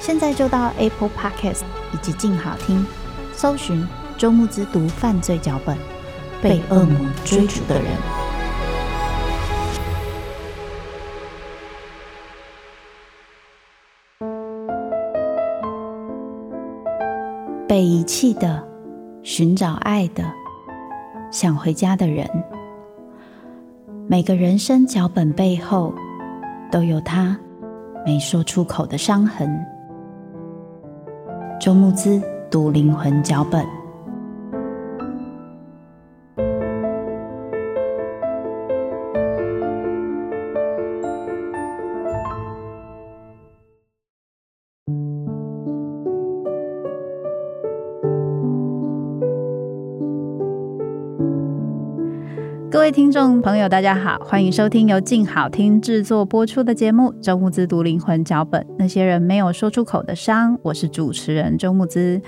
现在就到 Apple Podcast 以及静好听，搜寻周慕之读犯罪脚本，被恶魔追逐的人。被遗弃的，寻找爱的，想回家的人。每个人生脚本背后，都有他没说出口的伤痕。周慕姿读灵魂脚本。各位听众朋友，大家好，欢迎收听由静好听制作播出的节目《周木兹读灵魂脚本》，那些人没有说出口的伤，我是主持人周木兹。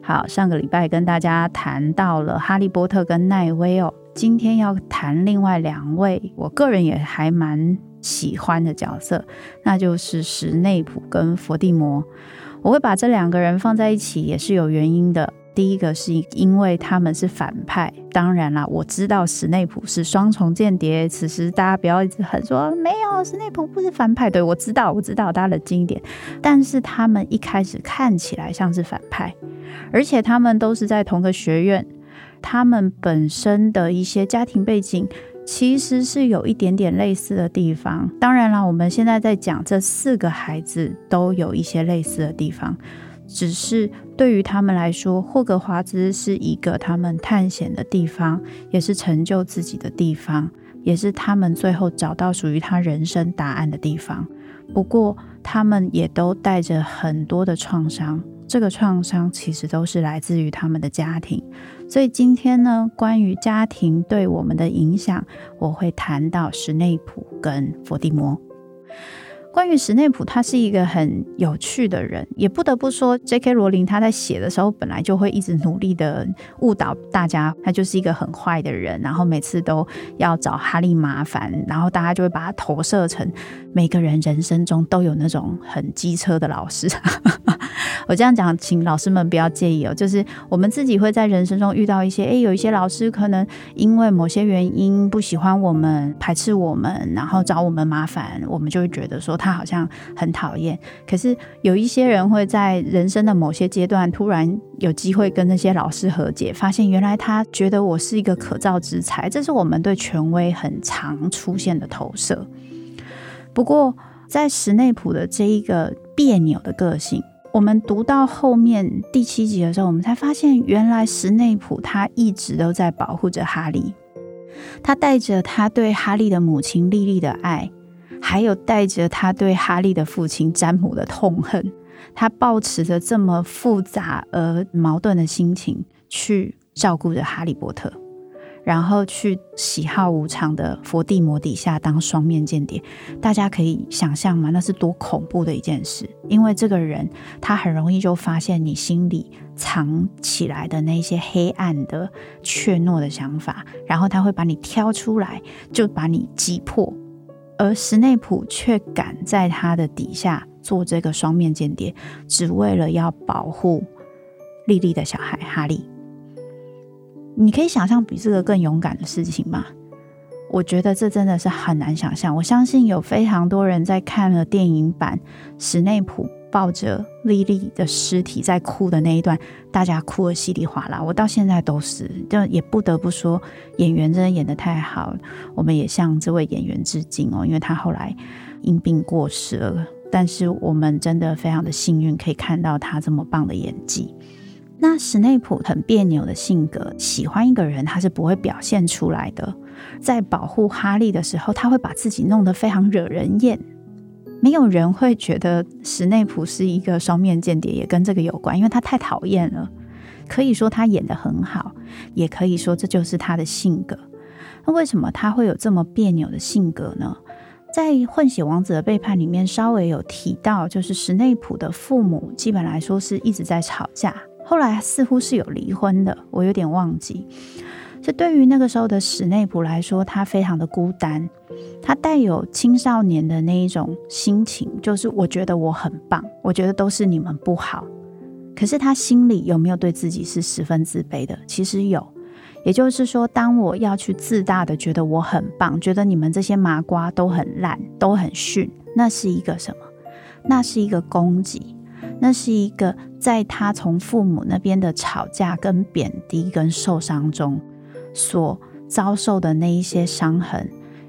好，上个礼拜跟大家谈到了哈利波特跟奈威哦，今天要谈另外两位，我个人也还蛮喜欢的角色，那就是史内普跟伏地魔。我会把这两个人放在一起，也是有原因的。第一个是因为他们是反派，当然啦，我知道史内普是双重间谍。此时大家不要一直很说没有，史内普不是反派。对，我知道，我知道，大家冷静一点。但是他们一开始看起来像是反派，而且他们都是在同个学院，他们本身的一些家庭背景其实是有一点点类似的地方。当然啦，我们现在在讲这四个孩子都有一些类似的地方。只是对于他们来说，霍格华兹是一个他们探险的地方，也是成就自己的地方，也是他们最后找到属于他人生答案的地方。不过，他们也都带着很多的创伤，这个创伤其实都是来自于他们的家庭。所以今天呢，关于家庭对我们的影响，我会谈到史内普跟伏地魔。关于史内普，他是一个很有趣的人，也不得不说，J.K. 罗琳他在写的时候本来就会一直努力的误导大家，他就是一个很坏的人，然后每次都要找哈利麻烦，然后大家就会把他投射成每个人人生中都有那种很机车的老师。我这样讲，请老师们不要介意哦，就是我们自己会在人生中遇到一些，诶，有一些老师可能因为某些原因不喜欢我们，排斥我们，然后找我们麻烦，我们就会觉得说他。好像很讨厌，可是有一些人会在人生的某些阶段突然有机会跟那些老师和解，发现原来他觉得我是一个可造之材，这是我们对权威很常出现的投射。不过，在史内普的这一个别扭的个性，我们读到后面第七集的时候，我们才发现，原来史内普他一直都在保护着哈利，他带着他对哈利的母亲莉莉的爱。还有带着他对哈利的父亲詹姆的痛恨，他抱持着这么复杂而矛盾的心情去照顾着哈利波特，然后去喜好无常的佛地魔底下当双面间谍。大家可以想象吗？那是多恐怖的一件事！因为这个人他很容易就发现你心里藏起来的那些黑暗的怯懦的想法，然后他会把你挑出来，就把你击破。而史内普却敢在他的底下做这个双面间谍，只为了要保护莉莉的小孩哈利。你可以想象比这个更勇敢的事情吗？我觉得这真的是很难想象。我相信有非常多人在看了电影版史内普抱着莉莉的尸体在哭的那一段，大家哭得稀里哗啦。我到现在都是，就也不得不说，演员真的演得太好。我们也向这位演员致敬哦，因为他后来因病过世了。但是我们真的非常的幸运，可以看到他这么棒的演技。那史内普很别扭的性格，喜欢一个人他是不会表现出来的。在保护哈利的时候，他会把自己弄得非常惹人厌。没有人会觉得史内普是一个双面间谍，也跟这个有关，因为他太讨厌了。可以说他演得很好，也可以说这就是他的性格。那为什么他会有这么别扭的性格呢？在《混血王子的背叛》里面稍微有提到，就是史内普的父母基本来说是一直在吵架，后来似乎是有离婚的，我有点忘记。这对于那个时候的史内普来说，他非常的孤单，他带有青少年的那一种心情，就是我觉得我很棒，我觉得都是你们不好。可是他心里有没有对自己是十分自卑的？其实有。也就是说，当我要去自大的觉得我很棒，觉得你们这些麻瓜都很烂，都很逊，那是一个什么？那是一个攻击，那是一个在他从父母那边的吵架、跟贬低、跟受伤中。所遭受的那一些伤痕，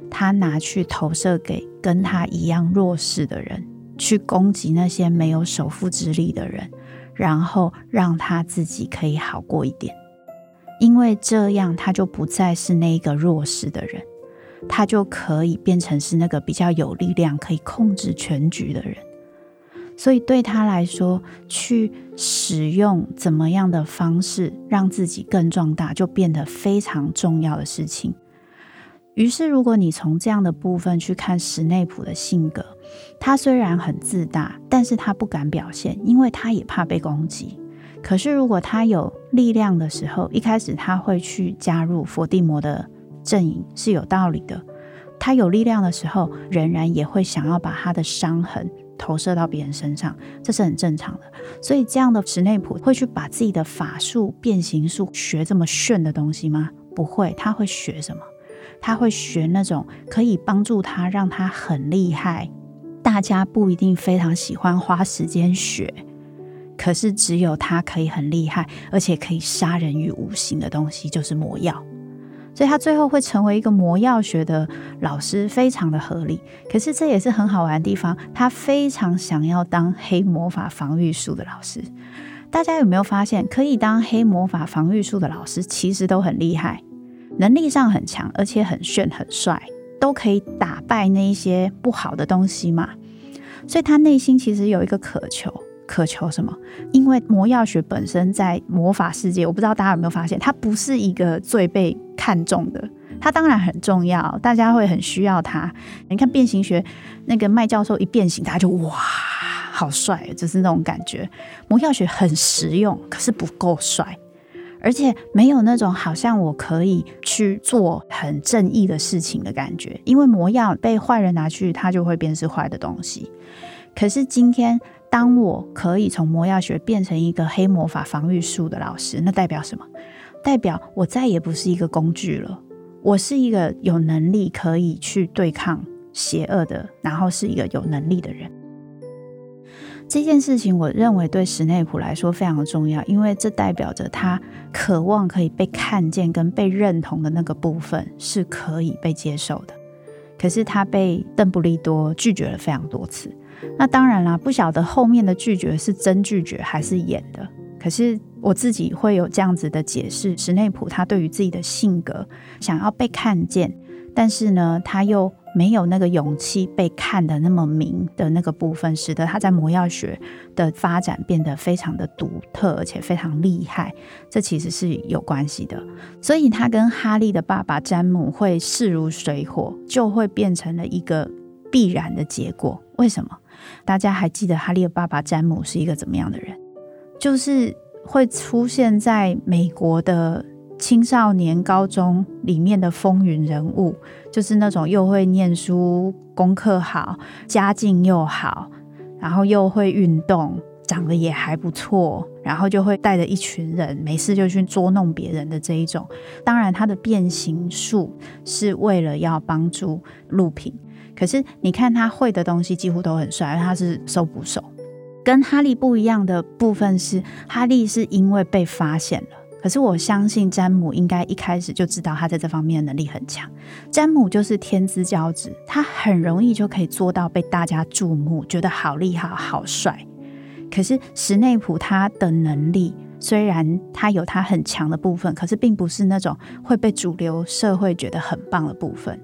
他拿去投射给跟他一样弱势的人，去攻击那些没有手腹之力的人，然后让他自己可以好过一点，因为这样他就不再是那一个弱势的人，他就可以变成是那个比较有力量、可以控制全局的人。所以对他来说，去使用怎么样的方式让自己更壮大，就变得非常重要的事情。于是，如果你从这样的部分去看史内普的性格，他虽然很自大，但是他不敢表现，因为他也怕被攻击。可是，如果他有力量的时候，一开始他会去加入佛地魔的阵营，是有道理的。他有力量的时候，仍然也会想要把他的伤痕。投射到别人身上，这是很正常的。所以，这样的史内普会去把自己的法术、变形术学这么炫的东西吗？不会，他会学什么？他会学那种可以帮助他，让他很厉害。大家不一定非常喜欢花时间学，可是只有他可以很厉害，而且可以杀人于无形的东西，就是魔药。所以他最后会成为一个魔药学的老师，非常的合理。可是这也是很好玩的地方，他非常想要当黑魔法防御术的老师。大家有没有发现，可以当黑魔法防御术的老师，其实都很厉害，能力上很强，而且很炫很帅，都可以打败那一些不好的东西嘛。所以他内心其实有一个渴求。渴求什么？因为魔药学本身在魔法世界，我不知道大家有没有发现，它不是一个最被看重的。它当然很重要，大家会很需要它。你看变形学那个麦教授一变形，大家就哇，好帅，就是那种感觉。魔药学很实用，可是不够帅，而且没有那种好像我可以去做很正义的事情的感觉。因为魔药被坏人拿去，它就会变是坏的东西。可是今天。当我可以从魔药学变成一个黑魔法防御术的老师，那代表什么？代表我再也不是一个工具了，我是一个有能力可以去对抗邪恶的，然后是一个有能力的人。这件事情，我认为对史内普来说非常重要，因为这代表着他渴望可以被看见跟被认同的那个部分是可以被接受的。可是他被邓布利多拒绝了非常多次。那当然啦，不晓得后面的拒绝是真拒绝还是演的。可是我自己会有这样子的解释：史内普他对于自己的性格想要被看见，但是呢，他又没有那个勇气被看得那么明的那个部分，使得他在魔药学的发展变得非常的独特，而且非常厉害。这其实是有关系的。所以他跟哈利的爸爸詹姆会势如水火，就会变成了一个必然的结果。为什么？大家还记得哈利的爸爸詹姆是一个怎么样的人？就是会出现在美国的青少年高中里面的风云人物，就是那种又会念书、功课好、家境又好，然后又会运动、长得也还不错，然后就会带着一群人没事就去捉弄别人的这一种。当然，他的变形术是为了要帮助路平。可是你看他会的东西几乎都很帅，他是搜捕手，跟哈利不一样的部分是，哈利是因为被发现了。可是我相信詹姆应该一开始就知道他在这方面能力很强。詹姆就是天之骄子，他很容易就可以做到被大家注目，觉得好厉害、好帅。可是史内普他的能力虽然他有他很强的部分，可是并不是那种会被主流社会觉得很棒的部分。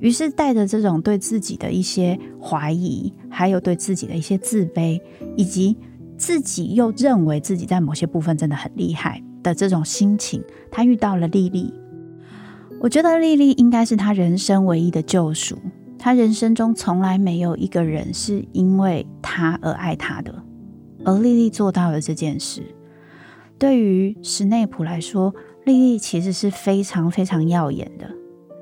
于是带着这种对自己的一些怀疑，还有对自己的一些自卑，以及自己又认为自己在某些部分真的很厉害的这种心情，他遇到了莉莉。我觉得莉莉应该是他人生唯一的救赎。他人生中从来没有一个人是因为他而爱他的，而莉莉做到了这件事。对于史内普来说，莉莉其实是非常非常耀眼的。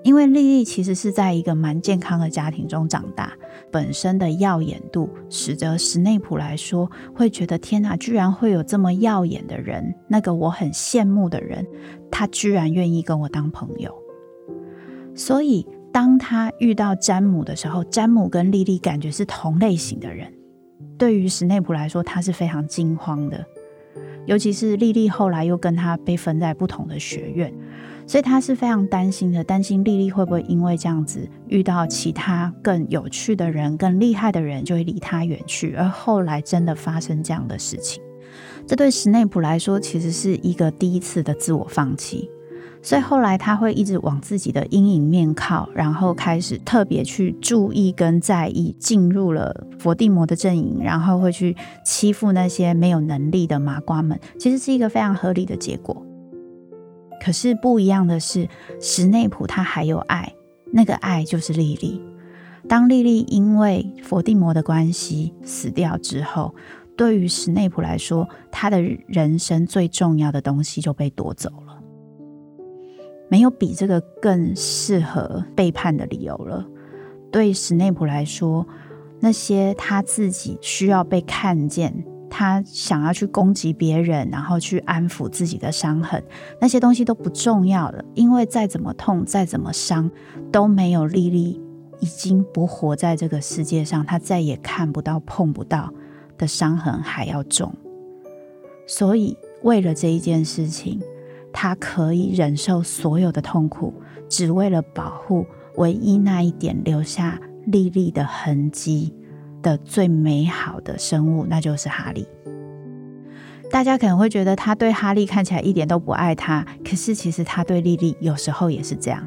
因为莉莉其实是在一个蛮健康的家庭中长大，本身的耀眼度使得史内普来说会觉得天哪，居然会有这么耀眼的人，那个我很羡慕的人，他居然愿意跟我当朋友。所以当他遇到詹姆的时候，詹姆跟莉莉感觉是同类型的人，对于史内普来说，他是非常惊慌的，尤其是莉莉后来又跟他被分在不同的学院。所以他是非常担心的，担心莉莉会不会因为这样子遇到其他更有趣的人、更厉害的人，就会离他远去。而后来真的发生这样的事情，这对史内普来说其实是一个第一次的自我放弃。所以后来他会一直往自己的阴影面靠，然后开始特别去注意跟在意，进入了佛地魔的阵营，然后会去欺负那些没有能力的麻瓜们。其实是一个非常合理的结果。可是不一样的是，史内普他还有爱，那个爱就是莉莉。当莉莉因为佛地魔的关系死掉之后，对于史内普来说，他的人生最重要的东西就被夺走了。没有比这个更适合背叛的理由了。对史内普来说，那些他自己需要被看见。他想要去攻击别人，然后去安抚自己的伤痕，那些东西都不重要了，因为再怎么痛，再怎么伤，都没有莉莉已经不活在这个世界上，他再也看不到、碰不到的伤痕还要重。所以，为了这一件事情，他可以忍受所有的痛苦，只为了保护唯一那一点留下莉莉的痕迹的最美好的生物，那就是哈利。大家可能会觉得他对哈利看起来一点都不爱他，可是其实他对莉莉有时候也是这样。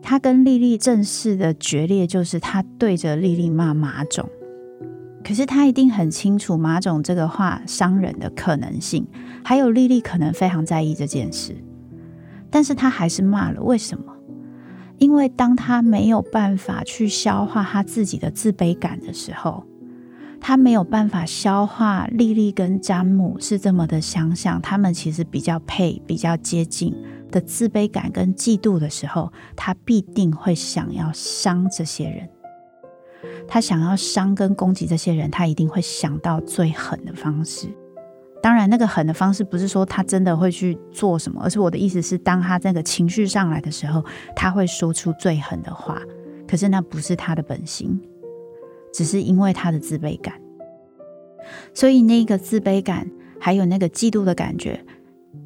他跟莉莉正式的决裂，就是他对着莉莉骂马种。可是他一定很清楚马种这个话伤人的可能性，还有莉莉可能非常在意这件事，但是他还是骂了。为什么？因为当他没有办法去消化他自己的自卑感的时候，他没有办法消化莉莉跟詹姆是这么的相像，他们其实比较配、比较接近的自卑感跟嫉妒的时候，他必定会想要伤这些人。他想要伤跟攻击这些人，他一定会想到最狠的方式。当然，那个狠的方式不是说他真的会去做什么，而是我的意思是，当他这个情绪上来的时候，他会说出最狠的话。可是那不是他的本心，只是因为他的自卑感。所以那个自卑感，还有那个嫉妒的感觉，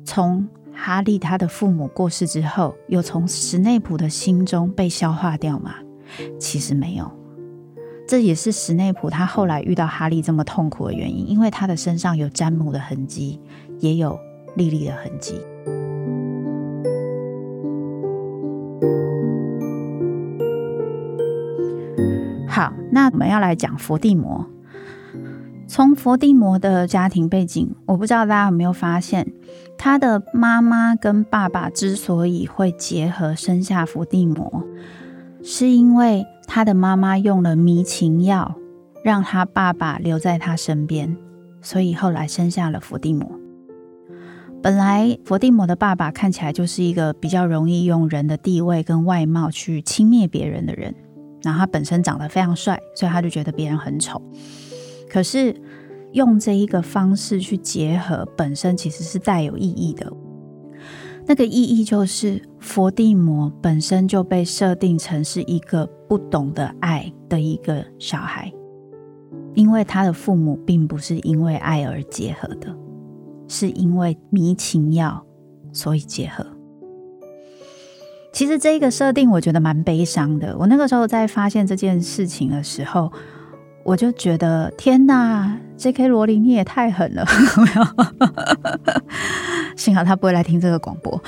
从哈利他的父母过世之后，有从史内普的心中被消化掉吗？其实没有。这也是史内普他后来遇到哈利这么痛苦的原因，因为他的身上有詹姆的痕迹，也有莉莉的痕迹。好，那我们要来讲伏地魔。从伏地魔的家庭背景，我不知道大家有没有发现，他的妈妈跟爸爸之所以会结合生下伏地魔，是因为。他的妈妈用了迷情药，让他爸爸留在他身边，所以后来生下了伏地魔。本来伏地魔的爸爸看起来就是一个比较容易用人的地位跟外貌去轻蔑别人的人，然后他本身长得非常帅，所以他就觉得别人很丑。可是用这一个方式去结合，本身其实是带有意义的。那个意义就是，佛地魔本身就被设定成是一个不懂得爱的一个小孩，因为他的父母并不是因为爱而结合的，是因为迷情药所以结合。其实这一个设定我觉得蛮悲伤的。我那个时候在发现这件事情的时候，我就觉得天哪，J.K. 罗琳你也太狠了！幸好他不会来听这个广播。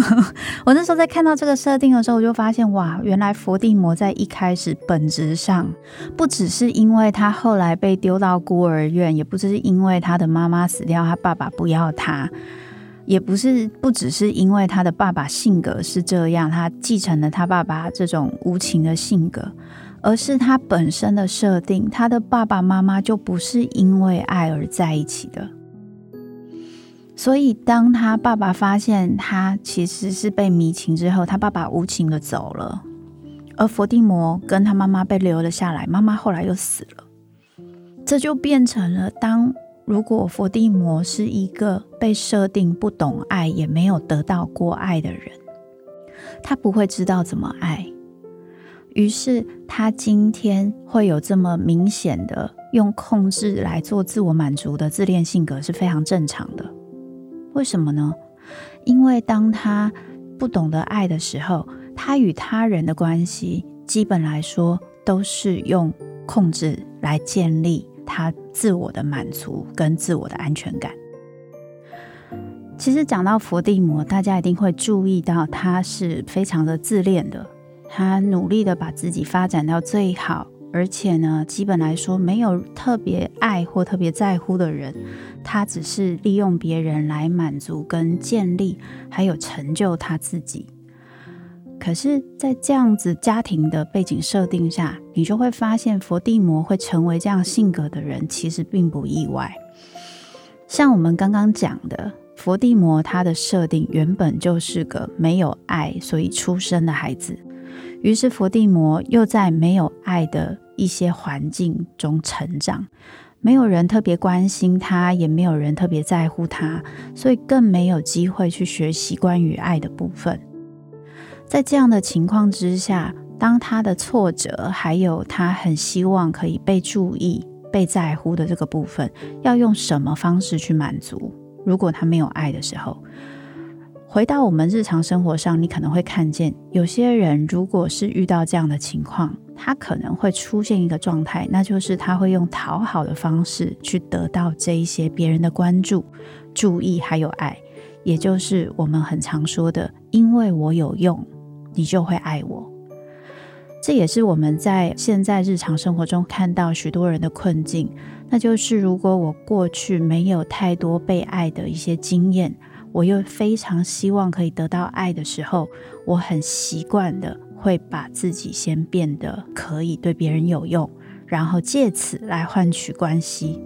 我那时候在看到这个设定的时候，我就发现哇，原来佛地魔在一开始本质上，不只是因为他后来被丢到孤儿院，也不只是因为他的妈妈死掉，他爸爸不要他，也不是不只是因为他的爸爸性格是这样，他继承了他爸爸这种无情的性格。而是他本身的设定，他的爸爸妈妈就不是因为爱而在一起的。所以，当他爸爸发现他其实是被迷情之后，他爸爸无情的走了，而伏地魔跟他妈妈被留了下来，妈妈后来又死了，这就变成了：当如果佛地魔是一个被设定不懂爱，也没有得到过爱的人，他不会知道怎么爱。于是他今天会有这么明显的用控制来做自我满足的自恋性格是非常正常的。为什么呢？因为当他不懂得爱的时候，他与他人的关系基本来说都是用控制来建立他自我的满足跟自我的安全感。其实讲到佛地魔，大家一定会注意到他是非常的自恋的。他努力的把自己发展到最好，而且呢，基本来说没有特别爱或特别在乎的人，他只是利用别人来满足跟建立，还有成就他自己。可是，在这样子家庭的背景设定下，你就会发现佛地魔会成为这样性格的人，其实并不意外。像我们刚刚讲的，佛地魔他的设定原本就是个没有爱所以出生的孩子。于是，佛地魔又在没有爱的一些环境中成长，没有人特别关心他，也没有人特别在乎他，所以更没有机会去学习关于爱的部分。在这样的情况之下，当他的挫折，还有他很希望可以被注意、被在乎的这个部分，要用什么方式去满足？如果他没有爱的时候。回到我们日常生活上，你可能会看见有些人，如果是遇到这样的情况，他可能会出现一个状态，那就是他会用讨好的方式去得到这一些别人的关注、注意还有爱，也就是我们很常说的“因为我有用，你就会爱我”。这也是我们在现在日常生活中看到许多人的困境，那就是如果我过去没有太多被爱的一些经验。我又非常希望可以得到爱的时候，我很习惯的会把自己先变得可以对别人有用，然后借此来换取关系。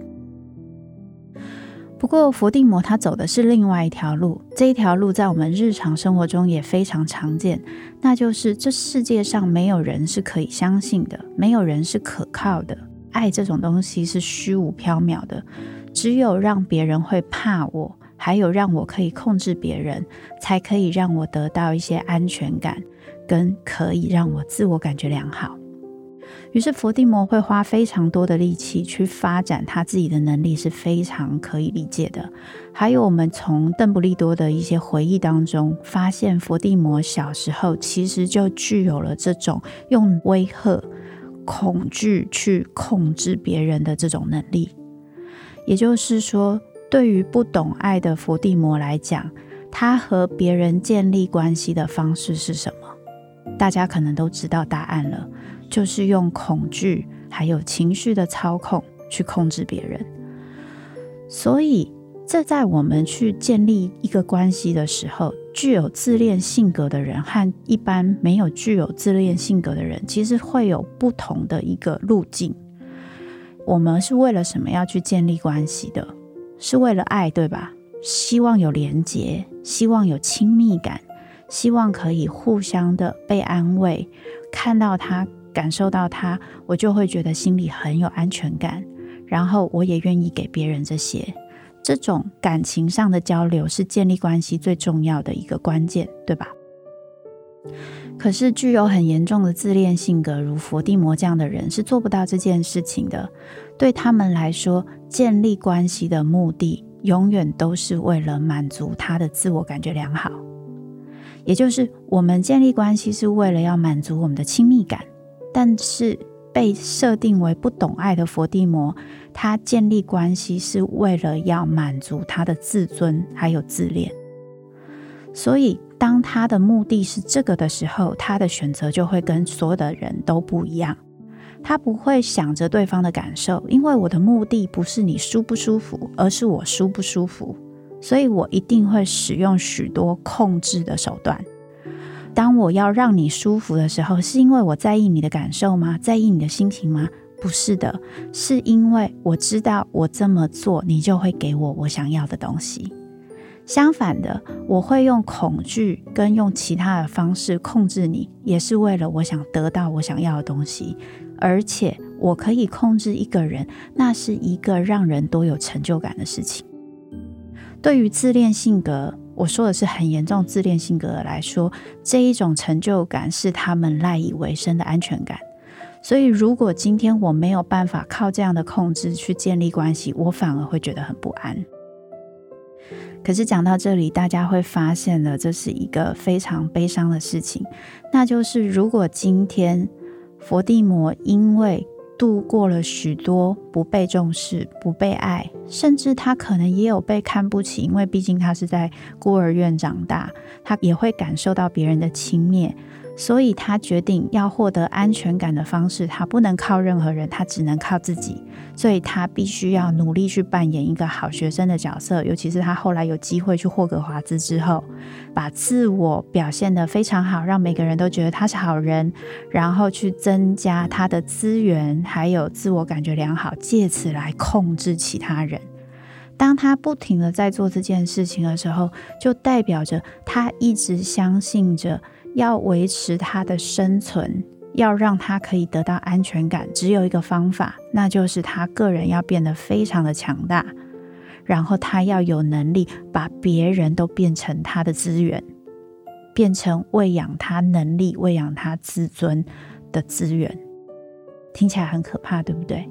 不过佛地魔他走的是另外一条路，这一条路在我们日常生活中也非常常见，那就是这世界上没有人是可以相信的，没有人是可靠的，爱这种东西是虚无缥缈的，只有让别人会怕我。还有让我可以控制别人，才可以让我得到一些安全感，跟可以让我自我感觉良好。于是佛地魔会花非常多的力气去发展他自己的能力，是非常可以理解的。还有我们从邓布利多的一些回忆当中发现，佛地魔小时候其实就具有了这种用威吓、恐惧去控制别人的这种能力。也就是说，对于不懂爱的伏地魔来讲，他和别人建立关系的方式是什么？大家可能都知道答案了，就是用恐惧还有情绪的操控去控制别人。所以，这在我们去建立一个关系的时候，具有自恋性格的人和一般没有具有自恋性格的人，其实会有不同的一个路径。我们是为了什么要去建立关系的？是为了爱，对吧？希望有连结，希望有亲密感，希望可以互相的被安慰，看到他，感受到他，我就会觉得心里很有安全感，然后我也愿意给别人这些。这种感情上的交流是建立关系最重要的一个关键，对吧？可是具有很严重的自恋性格，如佛地魔这样的人是做不到这件事情的。对他们来说，建立关系的目的永远都是为了满足他的自我感觉良好。也就是我们建立关系是为了要满足我们的亲密感，但是被设定为不懂爱的佛地魔，他建立关系是为了要满足他的自尊还有自恋。所以，当他的目的是这个的时候，他的选择就会跟所有的人都不一样。他不会想着对方的感受，因为我的目的不是你舒不舒服，而是我舒不舒服。所以我一定会使用许多控制的手段。当我要让你舒服的时候，是因为我在意你的感受吗？在意你的心情吗？不是的，是因为我知道我这么做，你就会给我我想要的东西。相反的，我会用恐惧跟用其他的方式控制你，也是为了我想得到我想要的东西。而且，我可以控制一个人，那是一个让人多有成就感的事情。对于自恋性格，我说的是很严重自恋性格来说，这一种成就感是他们赖以为生的安全感。所以，如果今天我没有办法靠这样的控制去建立关系，我反而会觉得很不安。可是讲到这里，大家会发现了，这是一个非常悲伤的事情。那就是，如果今天佛地魔因为度过了许多不被重视、不被爱，甚至他可能也有被看不起，因为毕竟他是在孤儿院长大，他也会感受到别人的轻蔑。所以他决定要获得安全感的方式，他不能靠任何人，他只能靠自己。所以他必须要努力去扮演一个好学生的角色。尤其是他后来有机会去霍格华兹之后，把自我表现得非常好，让每个人都觉得他是好人，然后去增加他的资源，还有自我感觉良好，借此来控制其他人。当他不停地在做这件事情的时候，就代表着他一直相信着。要维持他的生存，要让他可以得到安全感，只有一个方法，那就是他个人要变得非常的强大，然后他要有能力把别人都变成他的资源，变成喂养他能力、喂养他自尊的资源。听起来很可怕，对不对？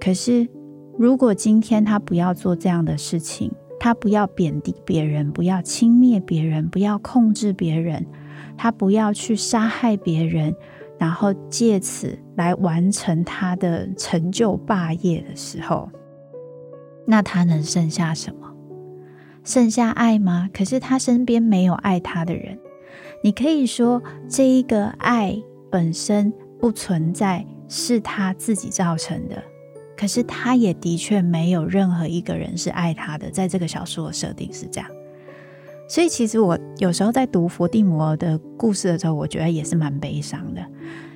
可是，如果今天他不要做这样的事情，他不要贬低别人，不要轻蔑别人，不要控制别人。他不要去杀害别人，然后借此来完成他的成就霸业的时候，那他能剩下什么？剩下爱吗？可是他身边没有爱他的人。你可以说这一个爱本身不存在，是他自己造成的。可是他也的确没有任何一个人是爱他的，在这个小说的设定是这样。所以，其实我有时候在读伏地魔的故事的时候，我觉得也是蛮悲伤的，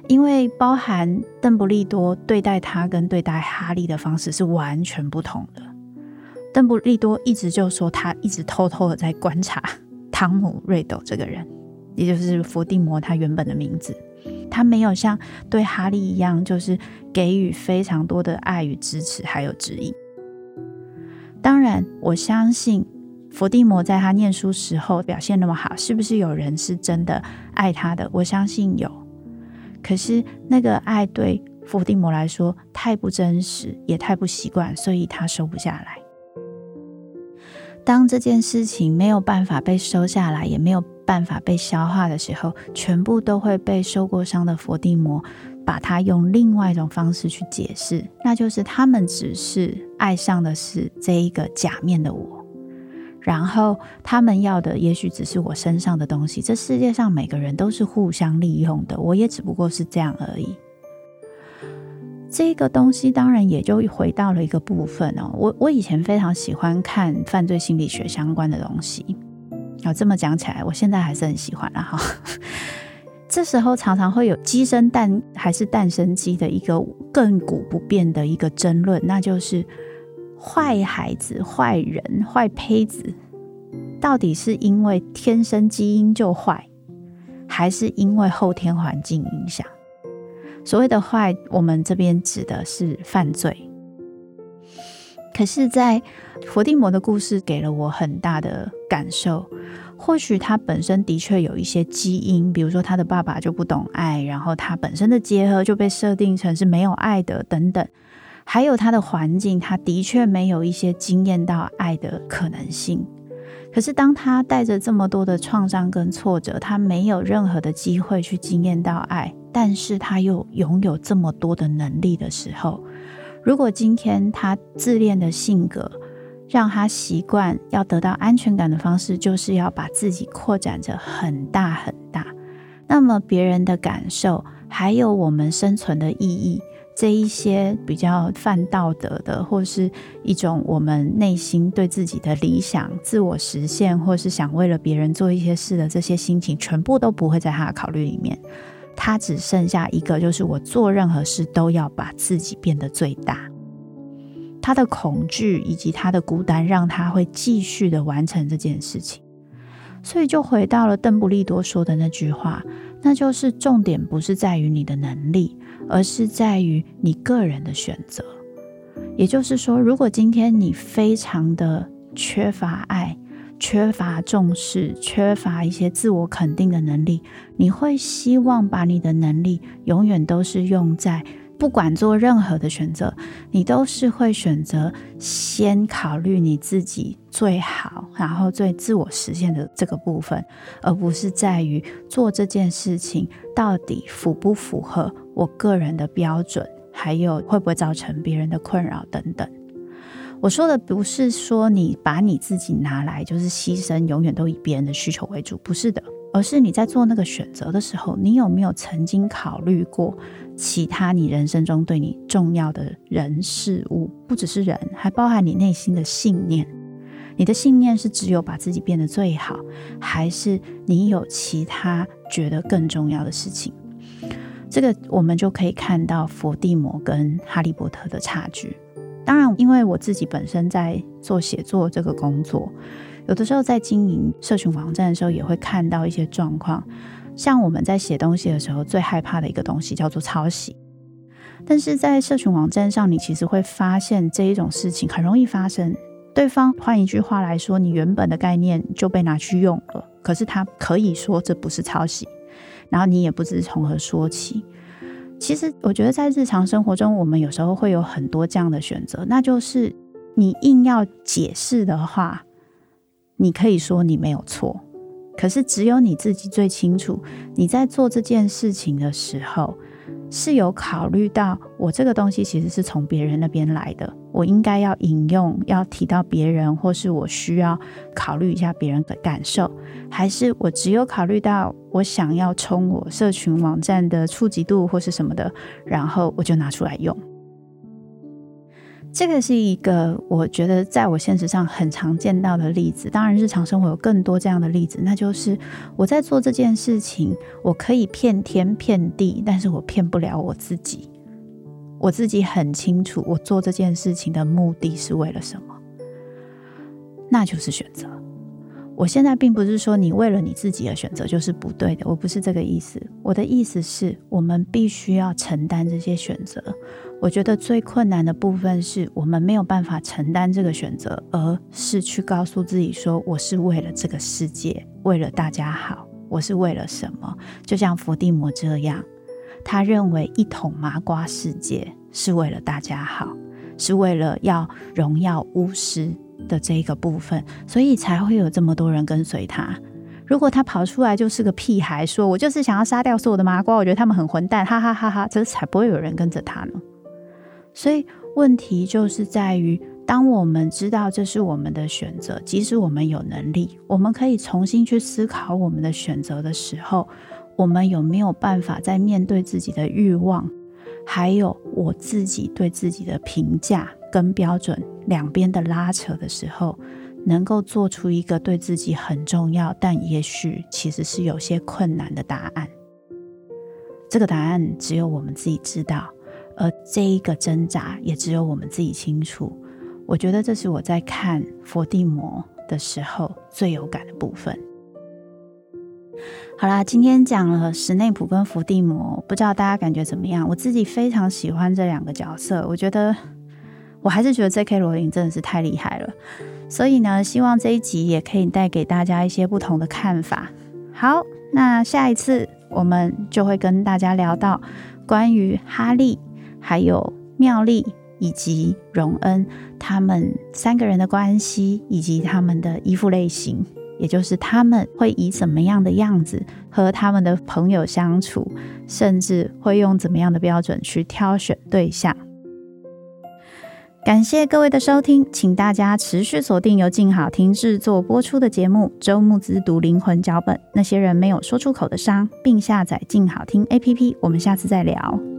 因为包含邓布利多对待他跟对待哈利的方式是完全不同的。邓布利多一直就说他一直偷偷的在观察汤姆·瑞斗这个人，也就是伏地魔他原本的名字。他没有像对哈利一样，就是给予非常多的爱与支持，还有指引。当然，我相信。伏地魔在他念书时候表现那么好，是不是有人是真的爱他的？我相信有。可是那个爱对伏地魔来说太不真实，也太不习惯，所以他收不下来。当这件事情没有办法被收下来，也没有办法被消化的时候，全部都会被受过伤的伏地魔把他用另外一种方式去解释，那就是他们只是爱上的是这一个假面的我。然后他们要的也许只是我身上的东西。这世界上每个人都是互相利用的，我也只不过是这样而已。这个东西当然也就回到了一个部分哦。我我以前非常喜欢看犯罪心理学相关的东西。哦，这么讲起来，我现在还是很喜欢啊哈。这时候常常会有鸡生蛋还是蛋生鸡的一个亘古不变的一个争论，那就是。坏孩子、坏人、坏胚子，到底是因为天生基因就坏，还是因为后天环境影响？所谓的坏，我们这边指的是犯罪。可是，在佛地魔的故事给了我很大的感受。或许他本身的确有一些基因，比如说他的爸爸就不懂爱，然后他本身的结合就被设定成是没有爱的等等。还有他的环境，他的确没有一些经验到爱的可能性。可是当他带着这么多的创伤跟挫折，他没有任何的机会去经验到爱，但是他又拥有这么多的能力的时候，如果今天他自恋的性格让他习惯要得到安全感的方式，就是要把自己扩展着很大很大，那么别人的感受，还有我们生存的意义。这一些比较泛道德的，或是一种我们内心对自己的理想、自我实现，或是想为了别人做一些事的这些心情，全部都不会在他的考虑里面。他只剩下一个，就是我做任何事都要把自己变得最大。他的恐惧以及他的孤单，让他会继续的完成这件事情。所以就回到了邓布利多说的那句话，那就是重点不是在于你的能力。而是在于你个人的选择，也就是说，如果今天你非常的缺乏爱、缺乏重视、缺乏一些自我肯定的能力，你会希望把你的能力永远都是用在不管做任何的选择，你都是会选择先考虑你自己最好，然后最自我实现的这个部分，而不是在于做这件事情到底符不符合。我个人的标准，还有会不会造成别人的困扰等等。我说的不是说你把你自己拿来就是牺牲，永远都以别人的需求为主，不是的，而是你在做那个选择的时候，你有没有曾经考虑过其他你人生中对你重要的人事物？不只是人，还包含你内心的信念。你的信念是只有把自己变得最好，还是你有其他觉得更重要的事情？这个我们就可以看到佛地魔跟哈利波特的差距。当然，因为我自己本身在做写作这个工作，有的时候在经营社群网站的时候，也会看到一些状况。像我们在写东西的时候，最害怕的一个东西叫做抄袭。但是在社群网站上，你其实会发现这一种事情很容易发生。对方换一句话来说，你原本的概念就被拿去用了，可是他可以说这不是抄袭。然后你也不知从何说起。其实我觉得在日常生活中，我们有时候会有很多这样的选择，那就是你硬要解释的话，你可以说你没有错，可是只有你自己最清楚，你在做这件事情的时候。是有考虑到我这个东西其实是从别人那边来的，我应该要引用，要提到别人，或是我需要考虑一下别人的感受，还是我只有考虑到我想要冲我社群网站的触及度或是什么的，然后我就拿出来用。这个是一个我觉得在我现实上很常见到的例子，当然日常生活有更多这样的例子，那就是我在做这件事情，我可以骗天骗地，但是我骗不了我自己。我自己很清楚，我做这件事情的目的是为了什么，那就是选择。我现在并不是说你为了你自己的选择就是不对的，我不是这个意思。我的意思是我们必须要承担这些选择。我觉得最困难的部分是我们没有办法承担这个选择，而是去告诉自己说：“我是为了这个世界，为了大家好，我是为了什么？”就像伏地魔这样，他认为一统麻瓜世界是为了大家好，是为了要荣耀巫师的这一个部分，所以才会有这么多人跟随他。如果他跑出来就是个屁孩，说我就是想要杀掉所有的麻瓜，我觉得他们很混蛋，哈哈哈哈！这才不会有人跟着他呢。所以问题就是在于，当我们知道这是我们的选择，即使我们有能力，我们可以重新去思考我们的选择的时候，我们有没有办法在面对自己的欲望，还有我自己对自己的评价跟标准两边的拉扯的时候，能够做出一个对自己很重要，但也许其实是有些困难的答案？这个答案只有我们自己知道。而这一个挣扎也只有我们自己清楚。我觉得这是我在看佛地魔的时候最有感的部分。好啦，今天讲了史内普跟伏地魔，不知道大家感觉怎么样？我自己非常喜欢这两个角色，我觉得我还是觉得 J.K. 罗琳真的是太厉害了。所以呢，希望这一集也可以带给大家一些不同的看法。好，那下一次我们就会跟大家聊到关于哈利、还有妙丽以及荣恩他们三个人的关系，以及他们的依附类型。也就是他们会以怎么样的样子和他们的朋友相处，甚至会用怎么样的标准去挑选对象。感谢各位的收听，请大家持续锁定由静好听制作播出的节目《周慕姿读灵魂脚本》，那些人没有说出口的伤，并下载静好听 APP。我们下次再聊。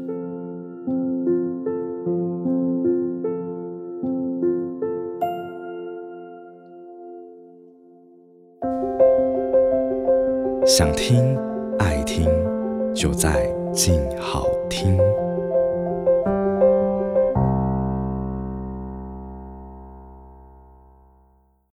想听爱听，就在静好听。